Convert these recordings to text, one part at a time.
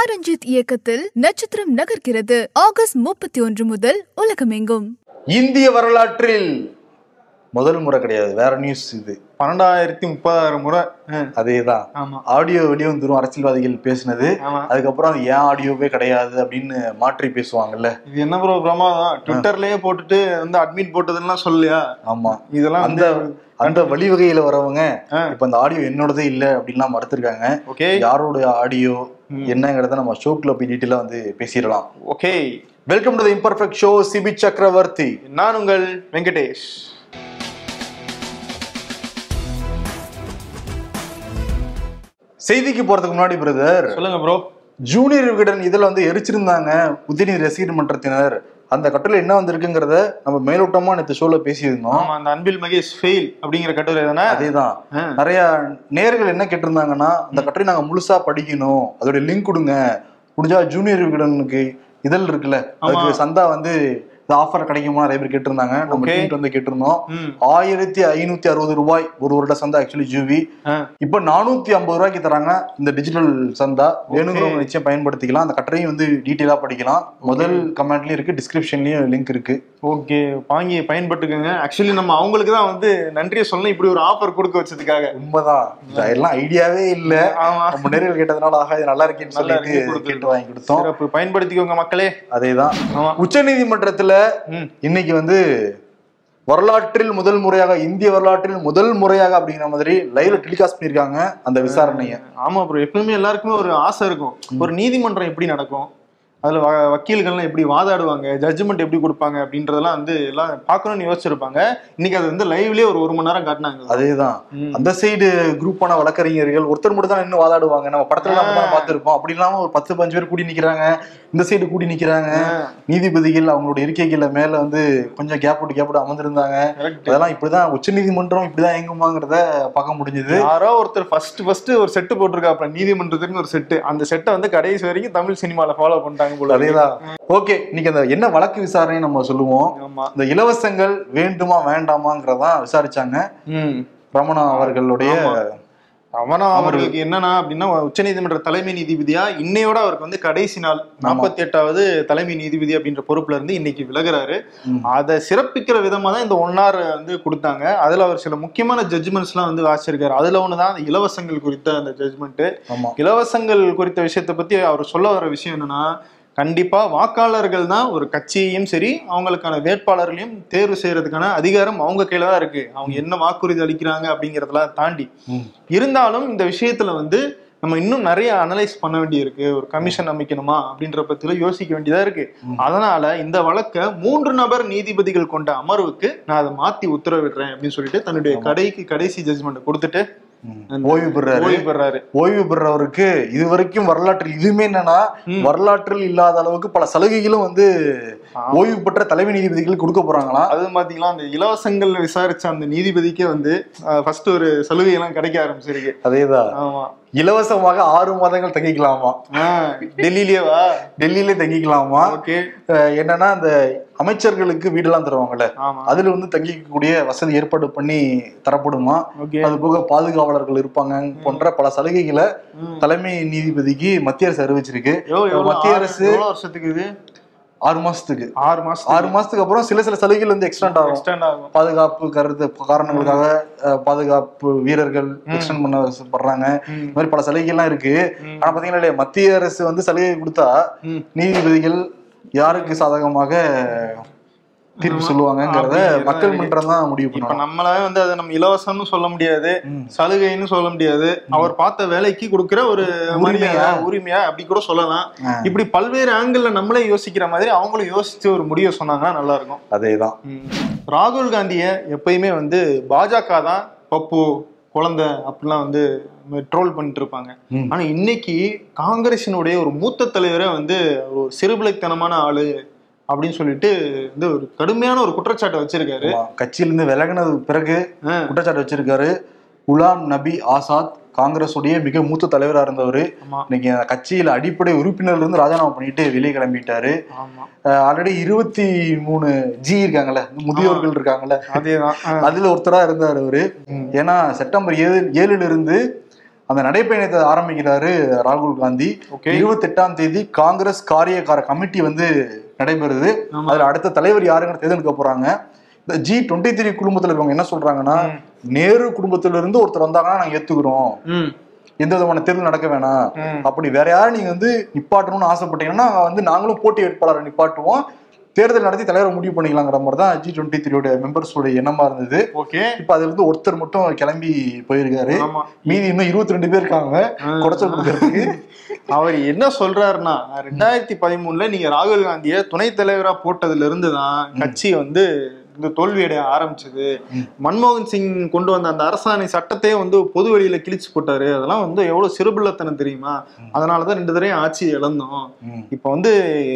ஆரஞ்சித் இயக்கத்தில் நட்சத்திரம் நகர்கிறது. ஆகஸ்ட் முப்பத்தி ஒன்று முதல் உலகமெங்கும். இந்திய வரலாற்றில் முதல் முறை கிடையாது வேற நியூஸ் இது. பன்னெண்டாயிரத்தி முப்பதாயிரம் முறை ஆ, அதேதான். ஆமா. ஆடியோ வெளியே வந்துரும் அரசியல்வாதிகள் பேசினது. அதுக்கப்புறம் அது ஏன் ஆடியோவே கிடையாது அப்படின்னு மாற்றி பேசுவாங்கல்ல. இது என்ன ப்ரோ பிரமாதம்? ட்விட்டர்லயே போட்டுட்டு வந்து அட்மிட் போட்டதுலாம் சொல்லியா? ஆமா. இதெல்லாம் அந்த அந்த வழிவகையில வரவங்க. இப்ப அந்த ஆடியோ என்னோடதே இல்ல அப்படின்லாம் மறுத்திருக்காங்க. ஓகே. யாரோட ஆடியோ என்னங்கிறத நம்ம ஷோக்குள்ள போய் டீட்டெயிலா வந்து பேசிடலாம். Okay. Welcome to imperfect show Sibi Chakravarthy நான் உங்கள் வெங்கடேஷ். செய்திக்கு போறதுக்கு முன்னாடி பிரதர் சொல்லுங்க ப்ரோ ஜூனியர் விகடன் இதுல வந்து எரிச்சிருந்தாங்க. உதயநிதி ரசிகர் மன்றத்தினர். அந்த கட்டுரை என்ன வந்திருக்குங்கிறத நம்ம மேலோட்டமா நேற்று ஷோல பேசியிருந்தோம். அந்த அன்பில் மகேஷ் ஃபெயில் அப்படிங்கிற கட்டுரை தானே அதேதான். நிறைய நேர்கள் என்ன கேட்டிருந்தாங்கன்னா அந்த கட்டுரை நாங்க முழுசா படிக்கணும். அதோட லிங்க் கொடுங்க. முடிஞ்சா ஜூனியர் விகடனுக்கு இதழ் இருக்குல்ல அதுக்கு சந்தா வந்து இந்த ஆஃபர் கிடைக்குமா நிறைய பேர் கேட்டிருந்தாங்க. நம்ம. டீம் வந்து கேட்டிருந்தோம். ஆயிரத்தி ஐநூத்தி அறுபது ரூபாய் ஒரு வருட சந்தா ஆக்சுவலி ஜூவி. இப்ப நானூத்தி ஐம்பது ரூபாய்க்கு தராங்க இந்த டிஜிட்டல் சந்தா. வேணுங்கிறவங்க நிச்சயம் பயன்படுத்திக்கலாம். அந்த கட்டுரையும் வந்து டீட்டெயிலா படிக்கலாம். முதல் கமெண்ட்லயும் இருக்கு டிஸ்கிரிப்ஷன்லயும் லிங்க் இருக்கு. ஓகே வாங்கி பயன்பட்டுக்கோங்க ஆக்சுவலி நம்ம அவங்களுக்கு தான் வந்து நன்றியை சொல்லணும். இப்படி ஒரு ஆஃபர் கொடுக்க வச்சதுக்காக. உண்மைதான். இதெல்லாம் ஐடியாவே இல்ல. ஆமா. நம்ம நேரில் கேட்டதுனால ஆகா இது நல்லா இருக்கேன்னு சொல்லிட்டு. கேட்டு வாங்கி கொடுத்தோம். பயன்படுத்திக்கோங்க மக்களே. அதேதான். உச்ச நீதிமன்றத்துல இன்னைக்கு வந்து வரலாற்றில் முதல் முறையாக இந்திய வரலாற்றில் முதல் முறையாக அப்படிங்கிற மாதிரி லைவ்ல டெலிகாஸ்ட் பண்ணிருக்காங்க அந்த விசாரணைய. ஆமா ப்ரோ எப்பவுமே எல்லாருக்குமே ஒரு ஆசை இருக்கும். ஒரு நீதிமன்றம் எப்படி நடக்கும்? அதுல வ- வக்கீல்கள்லாம் எப்படி வாதாடுவாங்க? ஜட்ஜ்மெண்ட் எப்படி கொடுப்பாங்க? அப்படின்றதெல்லாம் வந்து எல்லாம் பார்க்கணும்னு யோசிச்சிருப்பாங்க. இன்னைக்கு அது வந்து லைவ்லயே ஒரு ஒரு மணி நேரம் காட்டினாங்க. அதேதான். ம். அந்த சைடு குரூப்பான வழக்கறிஞர்கள் ஒருத்தர் மட்டும் தான் நின்று வாதாடுவாங்க. நம்ம படத்துல தான் பார்த்திருப்போம். அப்படி இல்லாம ஒரு பத்து பஞ்சு பேர் கூடி நிக்கிறாங்க. இந்த சைடு கூடி நிக்கிறாங்க. நீதிபதிகள் அவங்களோட இருக்கைகள்ல மேல வந்து கொஞ்சம் கேப் விட்டு கேப் விட்டு அமர்ந்திருந்தாங்க. அதெல்லாம் இப்படிதான் உச்ச நீதிமன்றம் இப்படிதான் இயங்குமாங்கிறத பார்க்க முடிஞ்சது. யாரோ ஒருத்தர் ஃபர்ஸ்ட் ஃபர்ஸ்ட் ஒரு செட்டு போட்டிருக்காப்ல நீதிமன்றத்துக்கு ஒரு செட்டு அந்த செட்டை வந்து கடைசி வரைக்கும் தமிழ் சினிமால ஃபாலோ பண்ணிட்டாங்க. போல. அதேதான். ஓகே இன்னைக்கு அந்த என்ன வழக்கு விசாரணை நம்ம சொல்லுவோம். இந்த இலவசங்கள் வேண்டுமா வேண்டாமாங்கிறதான் விசாரிச்சாங்க. ரமணா அவர்களுடைய ரமணா அவர்களுக்கு என்னன்னா அப்படின்னா உச்சநீதிமன்ற தலைமை நீதிபதியா இன்னையோட அவருக்கு வந்து கடைசி நாள் நாற்பத்தி எட்டாவது தலைமை நீதிபதி அப்படின்ற பொறுப்புல இருந்து இன்னைக்கு விலகுறாரு. அதை சிறப்பிக்கிற விதமா தான் இந்த ஒன்னார் வந்து கொடுத்தாங்க. அதுல அவர் சில முக்கியமான ஜட்ஜ்மெண்ட்ஸ் எல்லாம் வந்து வாசிச்சிருக்காரு. அதுல ஒண்ணுதான் அந்த இலவசங்கள் குறித்த அந்த ஜட்ஜ்மெண்ட் இலவசங்கள் குறித்த விஷயத்தை பத்தி அவர் சொல்ல வர விஷயம் என்னன்னா கண்டிப்பா வாக்காளர்கள் தான் ஒரு கட்சியையும் சரி அவங்களுக்கான வேட்பாளர்களையும் தேர்வு செய்யறதுக்கான அதிகாரம் அவங்க கையில தான் இருக்கு அவங்க என்ன வாக்குறுதி அளிக்கிறாங்க அப்படிங்கறதெல்லாம் தாண்டி. இருந்தாலும் இந்த விஷயத்துல வந்து நம்ம இன்னும் நிறைய அனலைஸ் பண்ண வேண்டியிருக்கு ஒரு கமிஷன் அமைக்கணுமா அப்படின்ற பத்தில யோசிக்க வேண்டியதா இருக்கு அதனால இந்த வழக்க மூன்று நபர் நீதிபதிகள் கொண்ட அமர்வுக்கு நான் அதை மாத்தி உத்தரவிடுறேன் அப்படின்னு சொல்லிட்டு தன்னுடைய கடைக்கு கடைசி ஜட்ஜ்மெண்ட் கொடுத்துட்டு. ஓய்வு பெறாரு. ஓய்வு பெறாரு. ஓய்வு பெறவருக்கு இது வரைக்கும் வரலாற்றில் இதுவுமே என்னன்னா. வரலாற்றில் இல்லாத அளவுக்கு பல சலுகைகளும் வந்து. ஓய்வு பெற்ற தலைமை நீதிபதிகள் கொடுக்க போறாங்களாம். அது பாத்தீங்களா அந்த இலவசங்கள் விசாரிச்ச அந்த நீதிபதிக்கே வந்து ஃபர்ஸ்ட் ஒரு சலுகை எல்லாம் கிடைக்க ஆரம்பிச்சிருக்கு. அதேதான். ஆமா. இலவசமாக ஆறு மாதங்கள் தங்கிக்கலாமா? ஆஹ் டெல்லியிலேயே வா. டெல்லியிலே தங்கிக்கலாமா? என்னன்னா அந்த அமைச்சர்களுக்கு வீடெல்லாம் தருவாங்கல்ல? அதுல வந்து தங்கிக்கக்கூடிய வசதி ஏற்பாடு பண்ணி தரப்படுமா? அது போக பாதுகாவலர்கள் இருப்பாங்க போன்ற பல சலுகைகளை தலைமை நீதிபதிக்கு மத்திய அரசு அறிவிச்சிருக்கு. மத்திய அரசு வருஷத்துக்கு இது? ஆறு மாசத்துக்கு. ஆறு மாசம் ஆறு மாசத்துக்கு அப்புறம் சில சில சலுகைகள் வந்து எக்ஸ்டெண்ட் ஆகும். எக்ஸ்டெண்ட் ஆகும். பாதுகாப்பு கருத்து காரணங்களுக்காக பாதுகாப்பு வீரர்கள் எக்ஸ்டெண்ட் பண்ணப்படுறாங்க ம். இந்த மாதிரி பல சலுகைகள்லாம் இருக்கு. ஆனா பாத்தீங்கன்னா மத்திய அரசு வந்து சலுகை கொடுத்தா. நீதிபதிகள் யாருக்கு சாதகமாக தீர்ப்பு சொல்லுவாங்கங்கிறத மக்கள் மன்றம் தான் முடிவு இப்ப பண்ணுவாங்க நம்மள வந்து அதை நம்ம இலவசம்னு சொல்ல முடியாது. சலுகைன்னு சொல்ல முடியாது அவர் பார்த்த வேலைக்கு கொடுக்கிற ஒரு உரிமையா? உரிமையா அப்படி கூட சொல்லலாம். இப்படி பல்வேறு ஆங்கிள் நம்மளே யோசிக்கிற மாதிரி அவங்களும் யோசிச்சு ஒரு முடிவை சொன்னாங்கன்னா நல்லா இருக்கும் அதேதான். ராகுல் காந்திய எப்பயுமே வந்து பாஜக தான் பப்பு குழந்தை அப்படிலாம் வந்து ட்ரோல் பண்ணிட்டு இருப்பாங்க. ஆனா இன்னைக்கு காங்கிரசினுடைய ஒரு மூத்த தலைவரே வந்து ஒரு சிறுபிளைத்தனமான ஆளு அப்படின்னு சொல்லிட்டு வந்து ஒரு கடுமையான ஒரு குற்றச்சாட்டை வச்சிருக்காரு. கட்சியிலிருந்து விலகினது பிறகு. குற்றச்சாட்டு வச்சிருக்காரு. குலாம் நபி ஆசாத் காங்கிரஸுடைய மிக மூத்த தலைவரா இருந்தவர். இன்னைக்கு கட்சியில அடிப்படை உறுப்பினர்ல இருந்து ராஜினாமா பண்ணிட்டு வெளியே கிளம்பிட்டாரு. ஆல்ரெடி இருபத்தி மூணு ஜி இருக்காங்கல்ல முதியோர்கள் இருக்காங்கல்ல. அதேதான். அதுல ஒருத்தரா இருந்தார் அவரு. ஏன்னா செப்டம்பர் ஏழு ஏழுல இருந்து அந்த நடைப்பயணத்தை ஆரம்பிக்கிறாரு ராகுல் காந்தி. இருபத்தி எட்டாம் தேதி காங்கிரஸ் காரியக்கார கமிட்டி வந்து நடைபெறுது. அதுல அடுத்த தலைவர் யாருன்னு தேர்ந்தெடுக்க போறாங்க. இந்த ஜி டுவெண்ட்டி த்ரீ குடும்பத்துல இருக்கவங்க என்ன சொல்றாங்கன்னா நேரு குடும்பத்துல இருந்து ஒருத்தர் வந்தாங்கன்னா நாங்க ஏத்துக்கிறோம். எந்த விதமான தேர்தல் நடக்க வேணாம். அப்படி வேற யாரும் நீங்க வந்து நிப்பாட்டணும்னு ஆசைப்பட்டீங்கன்னா வந்து நாங்களும் போட்டி வேட்பாளரை நிப்பாட்டுவோம். தேர்தல் நடத்தி தலைவரை முடிவு பண்ணிக்கலாங்கிற மாதிரி தான் ஜி டுவெண்ட்டி த்ரீயோட மெம்பர்ஸோட எண்ணமா இருந்தது. ஓகே இப்ப அதுல இருந்து ஒருத்தர் மட்டும் கிளம்பி போயிருக்காரு. மீதி இன்னும் இருபத்தி ரெண்டு பேர் இருக்காங்க. குறைச்சல் கொடுக்கறதுக்கு. அவர் என்ன சொல்றாருன்னா ரெண்டாயிரத்தி பதிமூணுல நீங்க ராகுல் காந்திய துணைத் தலைவரா போட்டதுல இருந்து தான் கட்சி வந்து இந்த தோல்வியடைய ஆரம்பிச்சது. மன்மோகன் சிங் கொண்டு வந்த அந்த அரசாணை சட்டத்தையே வந்து பொது வெளியில கிழிச்சு போட்டாரு. அதெல்லாம் வந்து எவ்வளவு சிறுபிள்ளத்தனம் தெரியுமா? அதனாலதான் ரெண்டு தடவையும் ஆட்சி இழந்தோம். இப்ப வந்து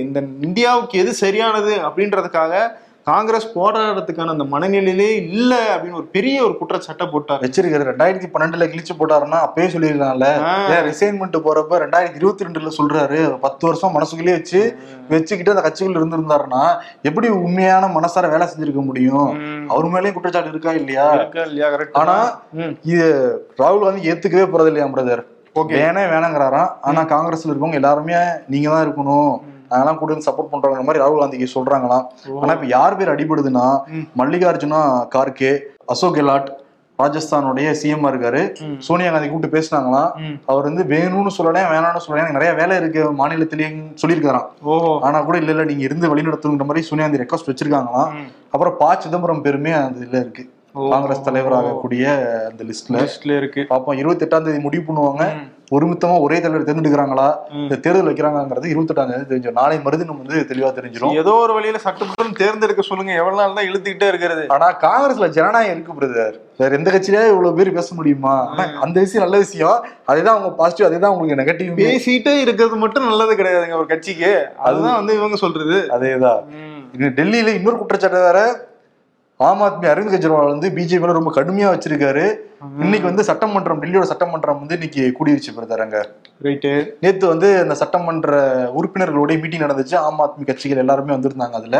இந்த இந்தியாவுக்கு எது சரியானது அப்படின்றதுக்காக காங்கிரஸ் போராடுறதுக்கான அந்த மனநிலையிலே இல்ல அப்படின்னு ஒரு பெரிய ஒரு குற்றச்சாட்டை போட்டாரு. வச்சிருக்காரு ரெண்டாயிரத்தி பன்னெண்டுல கிழிச்சு போட்டாருன்னா அப்பயே. ஏன் ரிசைன்மெண்ட் போறப்ப ரெண்டாயிரத்தி இருபத்தி ரெண்டுல சொல்றாரு பத்து வருஷம் மனசுக்குள்ளேயே வச்சு வச்சுக்கிட்டு அந்த கட்சிக்குள்ள இருந்திருந்தாருன்னா எப்படி உண்மையான மனசார வேலை செஞ்சிருக்க முடியும். அவர் மேலயும் குற்றச்சாட்டு இருக்கா இல்லையா? இல்லையா? ஆனா. இது ராகுல் காந்தி ஏத்துக்கவே போறது இல்லையா பிரதர். வேணே வேணாங்கிறாராம். ஆனா காங்கிரஸ்ல இருக்கவங்க எல்லாருமே நீங்க தான் இருக்கணும் நாங்கெல்லாம் கூட சப்போர்ட் பண்றவங்க மாதிரி ராகுல் காந்திக்கு சொல்றாங்களாம். ஆனா இப்ப யார் பேர் அடிபடுதுன்னா மல்லிகார்ஜுனா கார்கே அசோக் கெலாட் ராஜஸ்தானுடைய சிஎம் இருக்காரு. சோனியா காந்தி கூப்பிட்டு பேசினாங்களாம். அவர் வந்து வேணும்னு சொல்லலாம் வேணாம்னு சொல்லலாம் எனக்கு நிறைய வேலை இருக்கு மாநிலத்திலேயும் சொல்லியிருக்காராம் ஆனா கூட இல்ல இல்ல நீங்க இருந்து வழிநடத்துங்கிற மாதிரி சோனியா காந்தி ரெக்வஸ்ட் வச்சிருக்காங்களாம். அப்புறம் ப சிதம்பரம் பேருமே அந்த இதுல இருக்கு. காங்கிரஸ் தலைவராக கூடிய அந்த லிஸ்ட்ல. லிஸ்ட்ல இருக்கு. பாப்போம் இருபத்தி எட்டாம் தேதி முடிவு பண்ணுவாங்க. ஒருமித்தமா ஒரே தலைவர் தேர்ந்தெடுக்கிறாங்களா. இந்த தேர்தல் வைக்கிறாங்கிறது இருபத்தி எட்டாம் தேதி தெரிஞ்சிடும். நாளை நம்ம வந்து தெளிவா தெரிஞ்சிடும். ஏதோ ஒரு வழியில சட்டமன்றம் தேர்ந்தெடுக்க சொல்லுங்க. எவ்வளவு நாள் தான் இழுத்துக்கிட்டே இருக்கிறது. ஆனா காங்கிரஸ்ல ஜனநாயகம் இருக்கு பிரதர் வேற எந்த கட்சியிலே இவ்வளவு பேர் பேச முடியுமா? அந்த விஷயம் நல்ல விஷயம். அதேதான் அவங்க பாசிட்டிவ் அதேதான் உங்களுக்கு நெகட்டிவ் பேசிட்டே இருக்கிறது மட்டும் நல்லது கிடையாதுங்க ஒரு கட்சிக்கு. அதுதான் வந்து இவங்க சொல்றது. அதேதான். டெல்லியில இன்னொரு குற்றச்சாட்டு வேற. ஆம் ஆத்மி அரவிந்த் கெஜ்ரிவால் வந்து பிஜேபி ரொம்ப கடுமையா வச்சிருக்காரு இன்னைக்கு வந்து சட்டமன்றம் டெல்லியோட சட்டமன்றம் வந்து இன்னைக்கு கூடிருச்சு பிரதர் அங்க ரைட்டு நேத்து வந்து இந்த சட்டமன்ற உறுப்பினர்களுடைய மீட்டிங் நடந்துச்சு ஆம் ஆத்மி கட்சிகள் எல்லாருமே வந்திருந்தாங்க அதுல.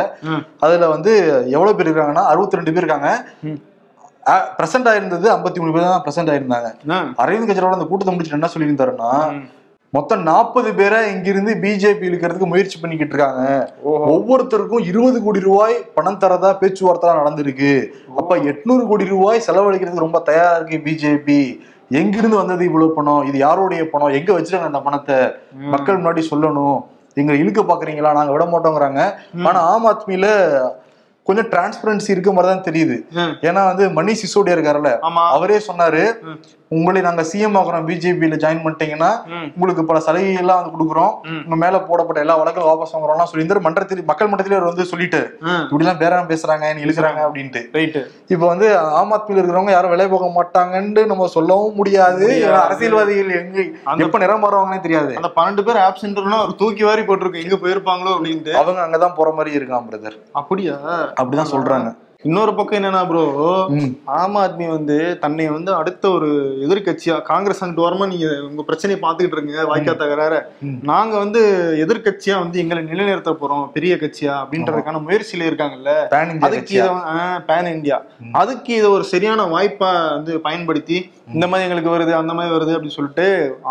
அதுல வந்து எவ்வளவு பேர் இருக்காங்கன்னா அறுபத்தி ரெண்டு பேர் இருக்காங்க. பிரசன்ட் ஆயிருந்தது ஐம்பத்தி மூணு பேர் தான் பிரசன்ட் ஆயிருந்தாங்க. அரவிந்த் கெஜ்ரிவால் அந்த கூட்டத்தை முடிச்சுட்டு என்ன சொல்லியிருந்தாருன்னா. மொத்தம் நாற்பது பேரை இங்கிருந்து பிஜேபி இழுக்கிறதுக்கு முயற்சி பண்ணிக்கிட்டு இருக்காங்க. ஒவ்வொருத்தருக்கும் இருபது கோடி ரூபாய் பணம் தரதா பேச்சுவார்த்தை நடந்திருக்கு. அப்ப எட்நூறு கோடி ரூபாய் செலவழிக்கிறதுக்கு ரொம்ப தயாரா இருக்கு பிஜேபி எங்கிருந்து வந்தது இவ்வளவு பணம்? இது யாருடைய பணம்? எங்க வச்சிருக்காங்க அந்த பணத்தை? மக்கள் முன்னாடி சொல்லணும். எங்க இழுக்க பாக்குறீங்களா? நாங்க விட மாட்டோங்கிறாங்க. ஆனா ஆம் ஆத்மியில கொஞ்சம் டிரான்ஸ்பரன்சி இருக்க மாதிரி தான் தெரியுது. ஏன்னா வந்து மணிஷ் சிசோடியா இருக்காருல்ல அவரே சொன்னாரு. உங்களை நாங்க சிஎம் ஆக்குறோம் பிஜேபியில ஜாயின் பண்ணிட்டீங்கன்னா. உங்களுக்கு பல சலுகை எல்லாம் வந்து கொடுக்குறோம். உங்க மேல போடப்பட்ட எல்லா வழக்கும் வாபஸ் வாங்குறோம்லாம் சொல்லியிருந்தாரு மன்றத்தில் மக்கள் மன்றத்திலே அவர் வந்து சொல்லிட்டு. இப்படி எல்லாம் பேரம் பேசுறாங்க இழுக்கிறாங்க அப்படின்ட்டு. இப்ப வந்து ஆம் ஆத்மியில இருக்கிறவங்க யாரும் விலை போக மாட்டாங்கன்னு நம்ம சொல்லவும் முடியாது. அரசியல்வாதிகள் எங்க எப்ப நிறம் மாறுவாங்கன்னே தெரியாது. அந்த பன்னெண்டு பேர் ஆப்சென்ட்னா தூக்கி வாரி போட்டிருக்கு எங்க போயிருப்பாங்களோ அப்படின்ட்டு. அவங்க அங்கதான் போற மாதிரி இருக்கான் பிரதர் அப்படியா? அப்படிதான் சொல்றாங்க. இன்னொரு பக்கம் என்னன்னா ப்ரோ. ஆம் ஆத்மி வந்து தன்னை வந்து அடுத்த ஒரு எதிர்க்கட்சியா காங்கிரஸ் அங்கிட்டு வரமா நீங்க உங்க பிரச்சனையை பாத்துக்கிட்டு இருங்க வாய்க்கா தகராற. நாங்க வந்து எதிர்க்கட்சியா வந்து எங்களை நிலைநிறுத்த போறோம் பெரிய கட்சியா அப்படின்றதுக்கான முயற்சியில இருக்காங்கல்ல. அதுக்கு. இதை பேன் இந்தியா அதுக்கு இதை ஒரு சரியான வாய்ப்பா வந்து பயன்படுத்தி இந்த மாதிரி எங்களுக்கு வருது அந்த மாதிரி வருது அப்படின்னு சொல்லிட்டு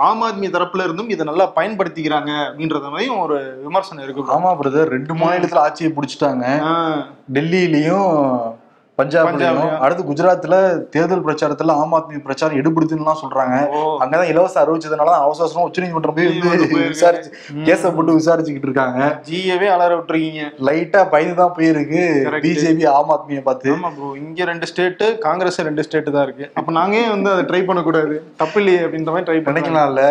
ஆம் ஆத்மி தரப்புல இருந்தும் இதை நல்லா பயன்படுத்திக்கிறாங்க அப்படின்றத மாதிரியும் ஒரு விமர்சனம் இருக்கு. ஆமா பிரதர் ரெண்டு மாநிலத்துல ஆட்சியை பிடிச்சிட்டாங்க. டெல்லியிலயும் பஞ்சாப்லயும். அடுத்து குஜராத்ல தேர்தல் பிரச்சாரத்துல ஆம் ஆத்மி பிரச்சாரம் எடுபடுதுன்னு சொல்றாங்க. அங்கதான் இலவசம் அறிவிச்சதுனால தான் அவசர அவசரம் உச்ச நீதிமன்றம் போய். விசாரிச்சு. கேஸ போட்டு விசாரிச்சுக்கிட்டு இருக்காங்க. ஜியவே அலற விட்டுருக்கீங்க. லைட்டா பயந்து தான் போயிருக்கு. பிஜேபி ஆம் ஆத்மியை பார்த்து. இங்க ரெண்டு ஸ்டேட் காங்கிரஸ் ரெண்டு ஸ்டேட் தான் இருக்கு. அப்ப நாங்க ஏன் வந்து அதை ட்ரை பண்ணக்கூடாது? தப்பு இல்லையே அப்படின்ற மாதிரி ட்ரை பண்ணலாம். நினைக்கலாம்ல.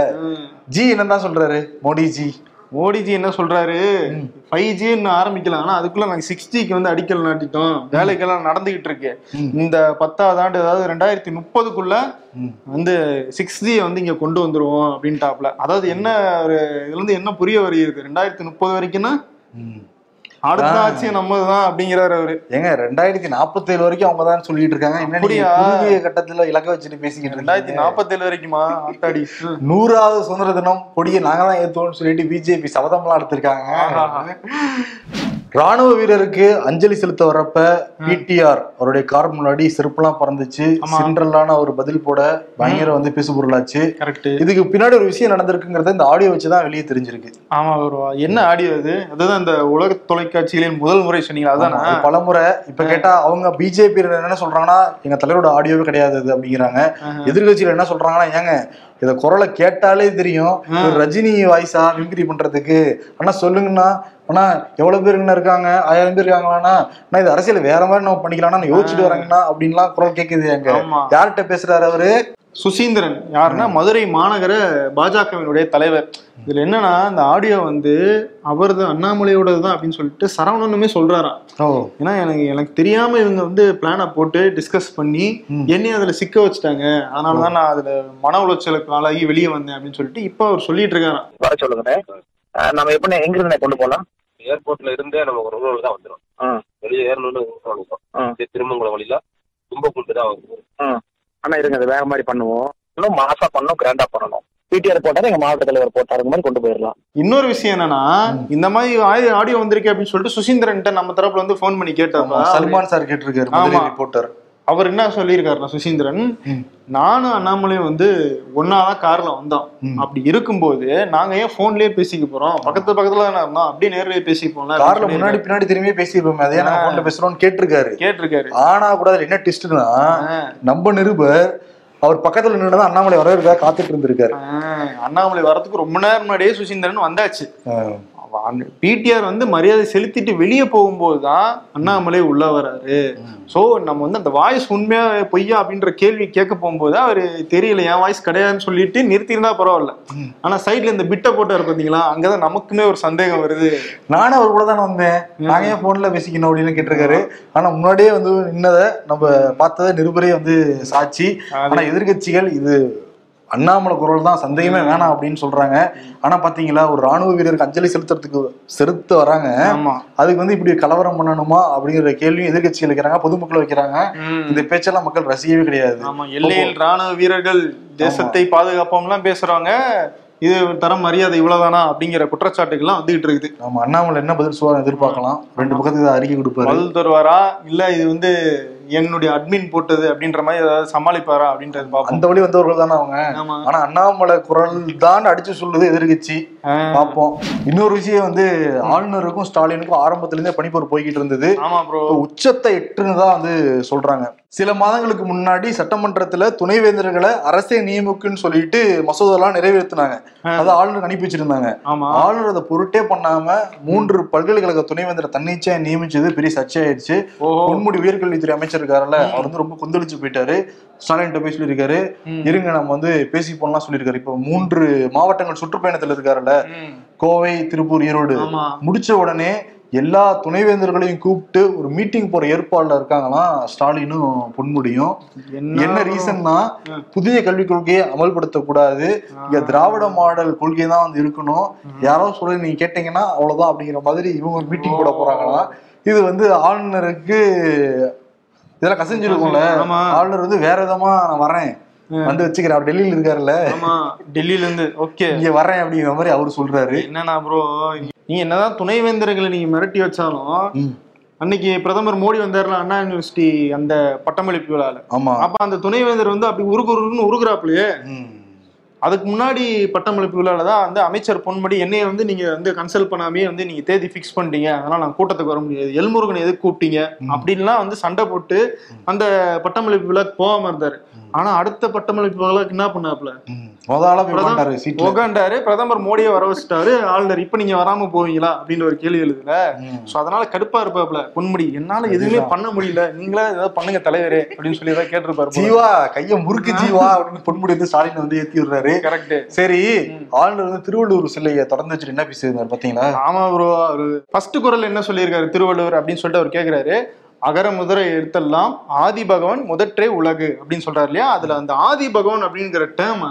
ஜி என்னதான் சொல்றாரு? மோடிஜி. மோடிஜி என்ன சொல்றாரு? ஃபைவ் ஜின்னு ஆரம்பிக்கலாம் ஆனா அதுக்குள்ள நாங்க சிக்ஸ் ஜிக்கு வந்து அடிக்கல் நாட்டிட்டோம். வேலைக்கெல்லாம் நடந்துகிட்டு இருக்கு. இந்த பத்தாவது ஆண்டு அதாவது ரெண்டாயிரத்தி முப்பதுக்குள்ள. வந்து சிக்ஸ் ஜி வந்து இங்க கொண்டு வந்துருவோம் அப்படின்ட்டாப்ல. அதாவது என்ன ஒரு இதுல இருந்து என்ன புரிய வருகிறது? ரெண்டாயிரத்தி முப்பது வரைக்கும்னா அடுத்த ஆட்சி நம்மதுதான் அப்படிங்கிறாரு அவரு. ஏங்க ரெண்டாயிரத்தி நாற்பத்தி ஏழு வரைக்கும் அவங்க தான் சொல்லிட்டு இருக்காங்க. என்ன கட்டத்துல இலக்க வச்சுட்டு பேசிக்கிட்டு ரெண்டாயிரத்தி நாற்பத்தேழு வரைக்குமா? ம். நூறாவது சுதந்திர தினம் கொடியை நாங்க தான் ஏத்துவோம்னு சொல்லிட்டு பிஜேபி சபதம்லாம் எடுத்திருக்காங்க. ராணுவ வீரருக்கு அஞ்சலி செலுத்த வரப்ப பிடிஆர் அவருடைய கார் முன்னாடி செருப்புலாம் பறந்துச்சு. சின்ரலான ஒரு பதில் போட பயங்கர வந்து பேசுபொருளாச்சு. கரெக்ட் இதுக்கு பின்னாடி ஒரு விஷயம் நடந்திருக்குங்கிறத இந்த ஆடியோ வச்சுதான் வெளியே தெரிஞ்சிருக்கு. ஆமா ஒரு என்ன ஆடியோ அது அதுதான் இந்த உலக தொலைக்காட்சிகளின் முதல் முறை சொன்னீங்க அதானே? அது பலமுறை. இப்ப கேட்டா அவங்க பிஜேபி என்ன சொல்றாங்கன்னா எங்க தலைவரோட ஆடியோவே கிடையாது அப்படிங்கிறாங்க. எதிர்கட்சியில என்ன சொல்றாங்கன்னா ஏங்க இத குரலை கேட்டாலே தெரியும். ஒரு ரஜினி வாய்ஸா மிமிக்ரி பண்றதுக்கு. ஆனா சொல்லுங்கண்ணா. ஆனா எவ்வளவு பேருங்கண்ணா இருக்காங்க? ஆயிரம் பேர் இருக்காங்களாண்ணா ஆனா இது அரசியல் வேற மாதிரி நம்ம பண்ணிக்கலாம்னா யோசிச்சுட்டு வராங்கண்ணா அப்படின்லாம் குரல் கேக்குது எங்க. யார்கிட்ட பேசுறாரு அவரு? சுசீந்திரன் யாருன்னா மதுரை மாநகர பாஜகவினுடைய தலைவர். இதுல என்னன்னா இந்த ஆடியோ வந்து அவரது அண்ணாமலையோடது தான் அப்படின்னு சொல்லிட்டு சரவணனுமே சொல்றாராம் ஏன்னா எனக்கு எனக்கு தெரியாம இவங்க வந்து பிளானை போட்டு டிஸ்கஸ் பண்ணி என்னையும் அதுல சிக்க வச்சுட்டாங்க. அதனாலதான் நான் அதுல மன உளைச்சலுக்கு ஆளாகி வெளியே வந்தேன் அப்படின்னு சொல்லிட்டு இப்ப அவர் சொல்லிட்டு இருக்காராம் வர சொல்லுங்கண்ணே. அஹ் நம்ம எப்படி எங்க இருந்து கொண்டு போகலாம்? ஏர்போர்ட்ல இருந்தே நம்ம ஒரு ரோடு தான் வந்துடும் வெளியே ஏறணும்னு திருமங்கலம் வழியில தும்பக்குண்டு தான் வரும் ஆனா இருங்க அது வேற மாதிரி பண்ணுவோம். இன்னும் மாசா பண்ணணும் கிராண்டா பண்ணணும். பிடிஆர் போட்டாரு எங்க மாவட்ட தலைவர் போட்டாரு மாதிரி கொண்டு போயிடலாம். இன்னொரு விஷயம் என்னன்னா இந்த மாதிரி ஆடியோ வந்திருக்கு அப்படின்னு சொல்லிட்டு சுசீந்திரன்ட்ட நம்ம தரப்புல வந்து ஃபோன் பண்ணி கேட்டப்ப சல்மான் சார் கேட்டிருக்காரு. ரிப்போர்ட்டர் அவர் என்ன சொல்லியிருக்காருன்னா சுசீந்திரன் நானும் அண்ணாமலையும் வந்து ஒன்னாதான் கார்ல வந்தோம். அப்படி இருக்கும்போது நாங்க ஏன் போன்லயே பேசிக்க போறோம்? பக்கத்து பக்கத்துல தானே இருந்தோம். அப்படியே நேர்லயே பேசிப்போம்ல கார்ல முன்னாடி பின்னாடி திரும்பி பேசியிருப்போம் அதே நான் போன்ல பேசுறோம்னு கேட்டிருக்காரு. கேட்டிருக்காரு. ஆனா கூட அதுல என்ன ட்விஸ்ட்னா நம்ம நிருபர் அவர் பக்கத்துல நின்னுதான் அண்ணாமலை வரவேற்கா காத்துட்டு இருந்திருக்காரு. அண்ணாமலை வரதுக்கு ரொம்ப நேரம் முன்னாடியே சுசீந்திரன் வந்தாச்சு. பிடிஆர் வந்து மரியாதை செலுத்திட்டு வெளியே போகும்போது தான் அண்ணாமலை உள்ள வராரு. சோ நம்ம வந்து அந்த வாய்ஸ் உண்மையா பொய்யா அப்படின்ற கேள்வி கேட்க போகும்போது அவரு தெரியல என் வாய்ஸ் கிடையாதுன்னு சொல்லிட்டு நிறுத்தியிருந்தா பரவாயில்ல. ஆனா சைட்ல இந்த பிட்டை போட்டாரு பாத்தீங்களா அங்கதான் நமக்குமே ஒரு சந்தேகம் வருது. நானும் அவர் கூட தானே வந்தேன். நாங்க ஏன் போன்ல பேசிக்கணும் அப்படின்னு கேட்டிருக்காரு. ஆனா முன்னாடியே வந்து நின்னத நம்ம பார்த்தத நிருபரே வந்து சாட்சி. ஆனா எதிர்க்கட்சிகள் இது அண்ணாமலை குரல் தான் சந்தேகமே வேணாம் அப்படின்னு சொல்றாங்க. ஆனா பாத்தீங்களா ஒரு ராணுவ வீரருக்கு அஞ்சலி செலுத்துறதுக்கு செலுத்த வராங்க. அதுக்கு வந்து இப்படி கலவரம் பண்ணணுமா அப்படிங்கிற கேள்வியும் எதிர்க்கட்சிகள் வைக்கிறாங்க பொதுமக்கள் வைக்கிறாங்க. இந்த பேச்செல்லாம் மக்கள் ரசிக்கவே கிடையாது. எல்லையில் ராணுவ வீரர்கள் தேசத்தை பாதுகாப்போம்லாம் பேசுறாங்க. இது தர மரியாதை இவ்வளவுதானா அப்படிங்கிற குற்றச்சாட்டுகள்லாம் வந்துகிட்டு இருக்குது. நம்ம அண்ணாமலை என்ன பதில் சொல்லுவாங்க எதிர்பார்க்கலாம். ரெண்டு பக்கத்துக்கு அறிக்கை கொடுப்பாரு. பதில் தருவாரா? இல்ல இது வந்து என்னுடைய அட்மின் போட்டது அப்படின்ற மாதிரி ஏதாவது சமாளிப்பாரா அப்படின்றது பார்ப்போம். அந்த வழி வந்தவர்கள் தானே அவங்க. ஆனா அண்ணாமலை குரல் தான் அடிச்சு சொல்லுது எதிர்கட்சி. பார்ப்போம். இன்னொரு விஷயம் வந்து ஆளுநருக்கும் ஸ்டாலினுக்கும் ஆரம்பத்துல இருந்தே பணிப்போர் போய்கிட்டு இருந்தது. ஆமா ப்ரோ உச்சத்தை எட்டுன்னு தான் வந்து சொல்றாங்க. சில மாதங்களுக்கு முன்னாடி சட்டமன்றத்துல துணைவேந்தர்களை அரசே நியமிக்குன்னு சொல்லிட்டு மசோதாலாம் நிறைவேற்றினாங்க. அதை ஆளுநருக்கு அனுப்பி வச்சிருந்தாங்க. ஆளுநர் அதை பொருட்டே பண்ணாம மூன்று பல்கலைக்கழக துணைவேந்தரை தன்னிச்சையா நியமிச்சது பெரிய சர்ச்சையாயிருச்சு பொன்முடி உயர்கல்வித்துறை அமைச்சர் இருக்காருல்ல அவர் வந்து ரொம்ப கொந்தளிச்சு போயிட்டாரு. ஸ்டாலின் போய் சொல்லியிருக்காரு. இருங்க நம்ம வந்து பேசி போனலாம் சொல்லியிருக்காரு. இப்போ மூன்று மாவட்டங்கள் சுற்றுப்பயணத்துல இருக்காருல்ல. கோவை திருப்பூர் ஈரோடு. முடிச்ச உடனே எல்லா துணைவேந்தர்களையும் கூப்பிட்டு ஒரு மீட்டிங் போற ஏற்பாடுல இருக்காங்களாம் ஸ்டாலினும் பொன்முடியும். என்ன ரீசன்னா புதிய கல்விக் கொள்கையை அமல்படுத்த கூடாது. இங்க திராவிட மாடல் கொள்கை தான் வந்து இருக்கணும். யாரோ சொல்ல நீங்க கேட்டீங்கன்னா அவ்வளவுதான் அப்படிங்கிற மாதிரி இவங்க மீட்டிங் போட போறாங்களாம் இது வந்து ஆளுநருக்கு இதெல்லாம் கசிஞ்சிருக்கும்ல. ஆமா. ஆளுநர் வந்து வேற விதமா நான் வரேன் வந்து வச்சுக்கிறேன். அவர் டெல்லியில இருக்காருல்ல. ஆமா. டெல்லியில இருந்து ஓகே. இங்க வரேன் அப்படிங்கிற மாதிரி அவரு சொல்றாரு. என்னன்னா ப்ரோ நீ என்னதான் துணைவேந்தர்களை நீங்க மிரட்டி வச்சாலும். அன்னைக்கு பிரதமர் மோடி வந்தாருல அண்ணா யூனிவர்சிட்டி அந்த பட்டமளிப்பு விழால. ஆமா. அப்ப அந்த துணைவேந்தர் வந்து அப்படி உருகுருன்னு உருகுறாப்லயே. ம். அதுக்கு முன்னாடி பட்டமளிப்பு விழால தான் வந்து அமைச்சர் பொன்முடி என்னைய வந்து நீங்க வந்து கன்சல்ட் பண்ணாமே வந்து நீங்க தேதி ஃபிக்ஸ் பண்ணிட்டீங்க. அதனால நான் கூட்டத்துக்கு வர முடியாது. எல்முருகன் எதுக்கு கூப்பிட்டீங்க? அப்படின்லாம் வந்து சண்டை போட்டு அந்த பட்டமளிப்பு விழாக்கு போகாம இருந்தாரு. ஆனா அடுத்த பட்டமளிப்பு விழாக்கு என்ன சீட்ல. உக்காண்டாரு பிரதமர் மோடியை வர வச்சுட்டாரு. ஆளுநர் இப்ப நீங்க வராம போவீங்களா? அப்படின்னு ஒரு கேள்வி எழுதுல. சோ அதனால கடுப்பா இருப்பாப்ல பொன்முடி. என்னால எதுவுமே பண்ண முடியல. நீங்களா ஏதாவது பண்ணுங்க தலைவரே அப்படின்னு சொல்லி ஏதாவது கேட்டிருப்பாரு ஜீவா கைய முறுக்கு ஜீவா அப்படின்னு பொன்முடி வந்து ஸ்டாலின் வந்து ஏத்தி விடுறாரு. கரெக்ட் சரி ஆளுநர் வந்து திருவள்ளூர் சிலையை திறந்து வச்சுட்டு என்ன பேசியிருந்தாரு பாத்தீங்களா? ஆமா ப்ரோ அவரு ஃபர்ஸ்ட் குரல் என்ன சொல்லியிருக்காரு திருவள்ளுவர் அப்படின்னு சொல்லிட்டு அவர் கேக்குறாரு. அகர முதல எழுத்தெல்லாம் ஆதி பகவான் முதற்றே உலகு அப்படின்னு சொல்றாரு இல்லையா? அதுல அந்த ஆதி பகவான் அப்படிங்கிற டேர்ம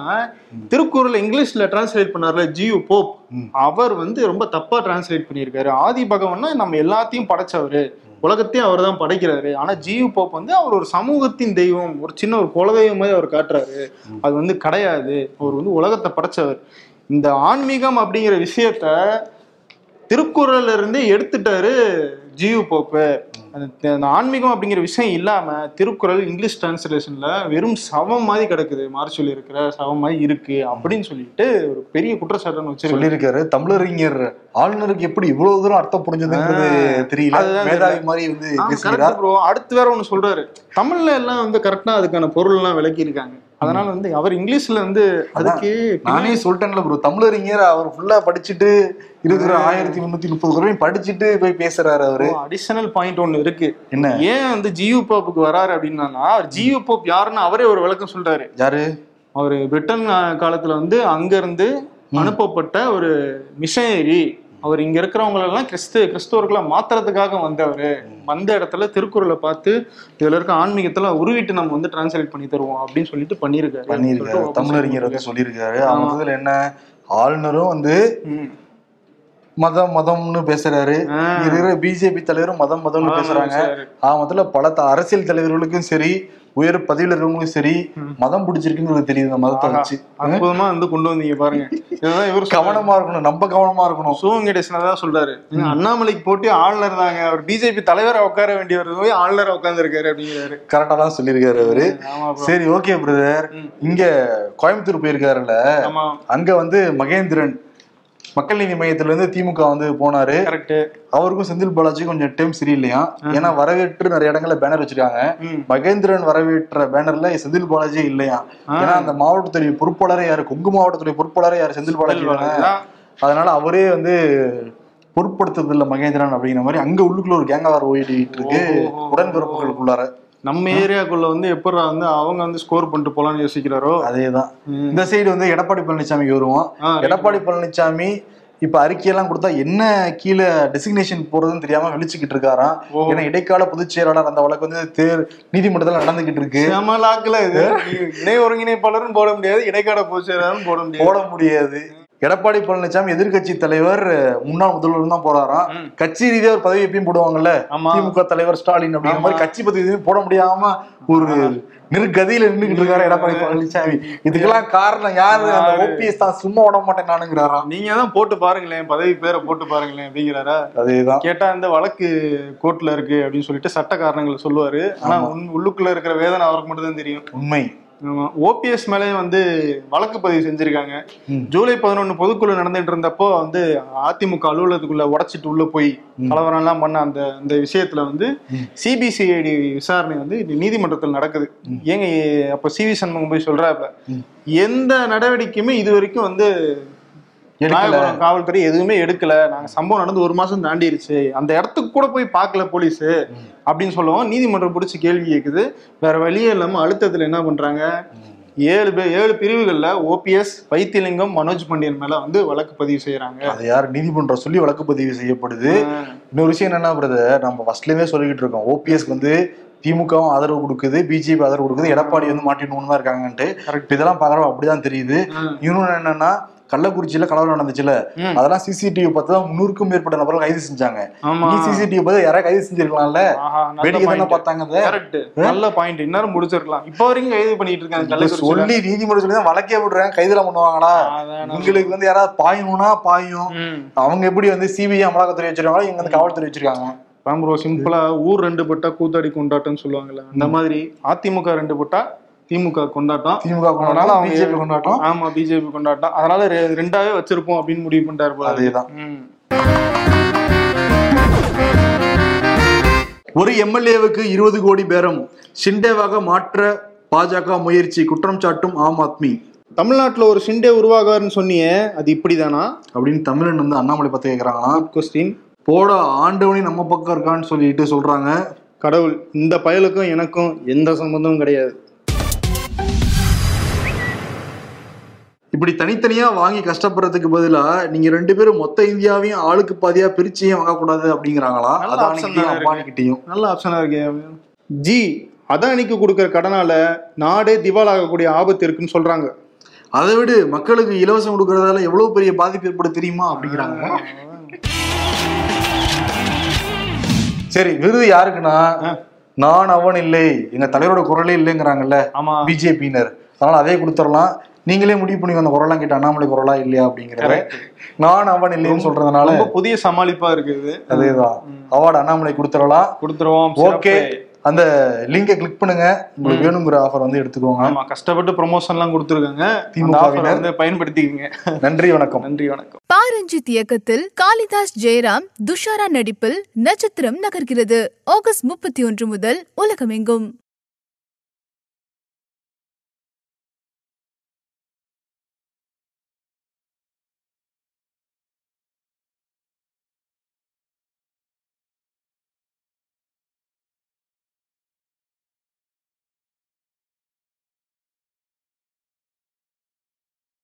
திருக்குறள் இங்கிலீஷ்ல டிரான்ஸ்லேட் பண்ணார்ல ஜியு போப். அவர் வந்து ரொம்ப தப்பா டிரான்ஸ்லேட் பண்ணியிருக்காரு. ஆதி பகவான்னா நம்ம எல்லாத்தையும் படைச்சவரு. உலகத்தையும் அவர் தான் படைக்கிறாரு. ஆனா ஜியு போப் வந்து அவர் ஒரு சமூகத்தின் தெய்வம். ஒரு சின்ன ஒரு குலதெய்வம் மாதிரி அவர் காட்டுறாரு. அது வந்து கிடையாது. அவர் வந்து உலகத்தை படைச்சவர். இந்த ஆன்மீகம் அப்படிங்கிற விஷயத்த திருக்குறள்ல இருந்தே எடுத்துட்டாரு ஜியு போப்பு அந்த ஆன்மீகம் அப்படிங்கிற விஷயம் இல்லாம திருக்குறள் இங்கிலீஷ் டிரான்ஸ்லேஷன்ல வெறும் சவம் மாதிரி கிடக்குது. மார்ச்சொல்லி இருக்கிற சவம் மாதிரி இருக்கு அப்படின்னு சொல்லிட்டு ஒரு பெரிய குற்றச்சாட்டுன்னு வச்சிருக்காரு சொல்லியிருக்காரு. தமிழறிஞர் ஆளுநருக்கு எப்படி இவ்வளவு தூரம் அர்த்தம் புரிஞ்சதுங்கிறது தெரியல. மேதாவி மாதிரி வந்து அடுத்து வேற ஒண்ணு சொல்றாரு. தமிழ்ல எல்லாம் வந்து கரெக்டா அதுக்கான பொருள் எல்லாம் விளக்கி இருக்காங்க அதனால வந்து அவர் இங்கிலீஷ்ல வந்து அதுக்கு நானே சொல்லிட்டேன்ல ப்ரோ தமிழறிஞர் அவர் ஃபுல்லா படிச்சுட்டு இருக்கிற ஆயிரத்தி முன்னூத்தி முப்பது குரலையும் படிச்சுட்டு போய் பேசுறாரு அவரு. அடிஷனல் பாயிண்ட் ஒண்ணு இருக்கு. என்ன? ஏன் வந்து ஜியு போப்புக்கு வராரு அப்படின்னா அவர் ஜியு போப் யாருன்னு அவரே ஒரு விளக்கம் சொல்றாரு. யாரு? அவர் பிரிட்டன் காலத்துல வந்து அங்க இருந்து அனுப்பப்பட்ட ஒரு மிஷனரி. அவர் இங்க இருக்கிறவங்களெல்லாம் கிறிஸ்து கிறிஸ்தவர்களை மாத்துறதுக்காக வந்தவர். வந்த இடத்துல திருக்குறளை பார்த்து இதுல இருக்க ஆன்மீகத்துல உருவிட்டு நம்ம வந்து டிரான்ஸ்லேட் பண்ணி தருவோம் அப்படின்னு சொல்லிட்டு பண்ணியிருக்காரு. பண்ணியிருக்காரு. சொல்லிட்டு தமிழறிஞர் வந்து சொல்லியிருக்காரு. அவங்க என்ன ஆளுநரும் வந்து. மதம் மதம்னு பேசுறாரு. ஆ. இருக்கிற பிஜேபி தலைவரும் மதம் மதம்னு மதம் பேசுறாங்க. ஆக மொத்தத்துல பல அரசியல் தலைவர்களுக்கும் சரி உயர் பதவியில் இருக்கிறவங்களுக்கும் சரி மதம் பிடிச்சிருக்குன்னு தெரியுது இந்த மதத்தை வச்சு. அற்புதமா வந்து கொண்டு வந்தீங்க பாருங்க. இதுதான் இவர். கவனமா இருக்கணும் நம்ம கவனமா இருக்கணும். சிவங்கடேசன் தான் சொல்றாரு. அண்ணாமலைக்கு போட்டு ஆளுநர் தாங்க. அவர் பிஜேபி தலைவரை உட்கார வேண்டியவர் போய் ஆளுநர் உட்கார்ந்துருக்காரு அப்படிங்கிறாரு. கரெக்டா தான் சொல்லியிருக்காரு அவரு. சரி ஓகே பிரதர் இங்க கோயம்புத்தூர் போயிருக்காருல்ல. அங்க வந்து மகேந்திரன் மக்கள் நீதி மையத்துல இருந்து திமுக வந்து போனாரு. கரெக்ட் அவருக்கும் செந்தில் பாலாஜி கொஞ்சம் டைம் சரியில்லையா? ஏன்னா வரவேற்று நிறைய இடங்கள்ல பேனர் வச்சிருக்காங்க. மகேந்திரன் வரவேற்ற பேனர்ல செந்தில் பாலாஜி இல்லையா? ஏன்னா அந்த மாவட்டத்துடைய பொறுப்பாளரே யாரு? கொங்கு மாவட்டத்துடைய பொறுப்பாளரே யாரு? செந்தில் பாலாஜி தானே. அதனால அவரே வந்து பொருட்படுத்துறது இல்ல மகேந்திரன் அப்படிங்கிற மாதிரி. அங்க உள்ளுக்குள்ள ஒரு கேங்கார் ஓடிட்டு இருக்கு. உடன்பிறப்புகளுக்குள்ளார. நம்ம ஏரியாக்குள்ள வந்து எப்படா வந்து அவங்க வந்து ஸ்கோர் பண்ணிட்டு போலாம்னு யோசிக்கிறாரோ? அதேதான். இந்த சைடு வந்து எடப்பாடி பழனிசாமிக்கு வருவோம். எடப்பாடி பழனிசாமி இப்ப அறிக்கையெல்லாம் கொடுத்தா என்ன கீழே டெசிக்னேஷன் போறதுன்னு தெரியாம வெளிச்சுக்கிட்டு இருக்காராம். ஏன்னா இடைக்கால பொதுச் செயலாளர் அந்த வழக்கு வந்து தேர் நீதிமன்றத்துல நடந்துகிட்டு இருக்கு. செம லாக்குல இது இணை ஒருங்கிணைப்பாளரும் போட முடியாது இடைக்கால பொதுச்செயலாளரும் போட முடியாது. போட முடியாது. எடப்பாடி பழனிசாமி எதிர்க்கட்சி தலைவர் முன்னாள் முதல்வர் தான் போறாராம். கட்சி ரீதியா ஒரு பதவி எப்பயும் போடுவாங்கல்ல? திமுக தலைவர் ஸ்டாலின் அப்படிங்கிற. மாதிரி கட்சி பதவி எதுவும் போட முடியாம ஒரு நெருக்கதியில நின்றுகிட்டு இருக்காரு எடப்பாடி பழனிசாமி. இதுக்கெல்லாம் காரணம் யாரு? அந்த? ஓபிஎஸ் தான். சும்மா விட மாட்டேன் நானுங்கிறாராம் நீங்க தான் போட்டு பாருங்களேன். பதவி பேரை போட்டு பாருங்களேன் அப்படிங்கிறாரா? அதேதான். கேட்டா இந்த வழக்கு கோர்ட்ல இருக்கு அப்படின்னு சொல்லிட்டு சட்ட காரணங்கள் சொல்லுவாரு. ஆனா உன் உள்ளுக்குள்ள இருக்கிற வேதனை அவருக்கு மட்டும் தான் தெரியும். உண்மை. ஓபிஎஸ் மேலே வந்து வழக்கு பதிவு செஞ்சிருக்காங்க. ஜூலை பதினொன்னு பொதுக்குழு நடந்துட்டு இருந்தப்போ வந்து அதிமுக அலுவலகத்துக்குள்ள உடைச்சிட்டு உள்ள போய் கலவரம் எல்லாம் பண்ண அந்த அந்த விஷயத்துல வந்து சிபிசிஐடி விசாரணை வந்து இது நீதிமன்றத்தில் நடக்குது. ஏங்க அப்ப சி வி சண்முகம் போய் சொல்றாப்ப எந்த நடவடிக்கையுமே இது வரைக்கும் வந்து நாகபுரம் காவல்துறை எதுவுமே எடுக்கல. நாங்க சம்பவம் நடந்து ஒரு மாசம் தாண்டிருச்சு. அந்த இடத்துக்கு கூட போய் பார்க்கல போலீஸ். அப்படின்னு சொல்லவும். நீதிமன்றம் பிடிச்சி கேள்வி கேக்குது. வேற வழியே இல்லாம அழுத்தத்துல என்ன பண்றாங்க? ஏழு பேர் ஏழு பிரிவுகள்ல ஓபிஎஸ் வைத்தியலிங்கம் மனோஜ் பாண்டியன் மேல வந்து வழக்கு பதிவு செய்யறாங்க. அது யார் நீதிமன்றம் சொல்லி வழக்கு பதிவு செய்யப்படுது? இன்னொரு விஷயம் என்னன்னா பிரதர் நம்ம ஃபர்ஸ்ட்லயே சொல்லிக்கிட்டு இருக்கோம். ஓபிஎஸ்க்கு வந்து திமுகவும் ஆதரவு கொடுக்குது பிஜேபி ஆதரவு கொடுக்குது எடப்பாடி வந்து மாட்டிட்டு தான் இருக்காங்கன்ட்டு. இதெல்லாம் பாக்குறோம் அப்படிதான் தெரியுது. இன்னொன்னு என்னன்னா கள்ளக்குறிச்சியில கலவரம் நடந்துச்சுல. அதெல்லாம் சிசிடிவி பார்த்து தான் முன்னூறுக்கும் மேற்பட்ட நபர்கள் கைது செஞ்சாங்க. நீ சிசிடிவி பார்த்து யாராவது கைது செஞ்சிருக்கலாம்ல? வேடிக்கை தானே. பார்த்தாங்க நல்ல பாயிண்ட் இன்னும் முடிச்சிருக்கலாம். இப்போ வரைக்கும் கைது பண்ணிட்டு இருக்காங்க. சொல்லி நீதிமன்றம் சொல்லி தான் வழக்கே விடுறாங்க கைதுல பண்ணுவாங்களா? உங்களுக்கு வந்து யாராவது பாயணும்னா பாயும். அவங்க எப்படி வந்து சிபிஐ அமலாக்கத்துறை வச்சிருக்காங்களோ இங்க வந்து காவல்துறை வச்சிருக்காங்க. அதான் ப்ரோ சிம்பிளா ஊர் ரெண்டு பட்டா கூத்தாடி கொண்டாட்டம்னு சொல்லுவாங்கல்ல அந்த மாதிரி அதிமுக ரெண்டு பட்டா திமுக கொண்டாட்டம். திமுக கொண்டாட்டம் அவங்க- பிஜேபி கொண்டாட்டம். ஆமா பிஜேபி கொண்டாட்டம். அதனால ரெண்டாவே வச்சிருப்போம் அப்படின்னு முடிவு பண்ணிட்டாரு. அதேதான். ஒரு எம்எல்ஏவுக்கு இருபது கோடி பேரம் ஷிண்டேவாக மாற்ற பாஜக முயற்சி குற்றம் சாட்டும் ஆம் ஆத்மி. தமிழ்நாட்டுல ஒரு சிண்டே உருவாகாருன்னு சொன்னியே அது இப்படிதானா? அப்படின்னு தமிழன் வந்து அண்ணாமலை பத்தி கேக்குறாங்கன்னா கொஸ்டின் போட ஆண்டவனி நம்ம பக்கம் இருக்கான்னு சொல்லிட்டு சொல்றாங்க. கடவுள் இந்த பயலுக்கும் எனக்கும் எந்த சம்பந்தமும் கிடையாது. இப்படி தனித்தனியா வாங்கி கஷ்டப்படுறதுக்கு பதிலா நீங்க ரெண்டு பேரும் மொத்த இந்தியாவையும் ஆளுக்கு பாதியா பிரிச்சியும் வாங்கக்கூடாது அப்படிங்கிறாங்களா? அதானிக்கிட்டையும் தானே அம்பானிக்கிட்டையும். நல்ல ஆப்ஷனா இருக்கே ஜி அதானிக்கு கொடுக்கிற கடனால நாடே திவாலாகக்கூடிய ஆபத்து இருக்குன்னு சொல்றாங்க. அதை விடு மக்களுக்கு இலவசம் கொடுக்கறதால எவ்வளவு பெரிய பாதிப்பு ஏற்படும் தெரியுமா அப்படிங்கிறாங்க. சரி விருது யாருக்குன்னா நான் அவன் இல்லை எங்க தலைவரோட குரலே இல்லைங்கிறாங்கல்ல பிஜேபியினர். அதனால அதே கொடுத்துடலாம். நீங்களே முடிவு பண்ணி அந்த குரலாம் கேட்ட அண்ணாமலை குரலா இல்லையா அப்படிங்கறத நான் அவன் இல்லைன்னு சொல்றதுனால ரொம்ப புதிய சமாளிப்பா இருக்குது அதேதான். அவார்டு அண்ணாமலை கொடுத்துடலாம் கொடுத்துருவோம். ஓகே. அந்த லிங்கை கிளிக் பண்ணுங்க. உங்களுக்கு வேணுங்கிற ஆஃபர் வந்து எடுத்துக்கோங்க. ஆமா கஷ்டப்பட்டு ப்ரொமோஷன் எல்லாம் கொடுத்துருக்காங்க. திமுக அந்த offer வினர். வந்து பயன்படுத்திக்கங்க. நன்றி வணக்கம். நன்றி வணக்கம். பா ரஞ்சித் இயக்கத்தில் காளிதாஸ் ஜெயராம் துஷாரா நடிப்பில் நட்சத்திரம் நகர்கிறது. ஆகஸ்ட் முப்பத்தி ஒன்று முதல் உலகமெங்கும்.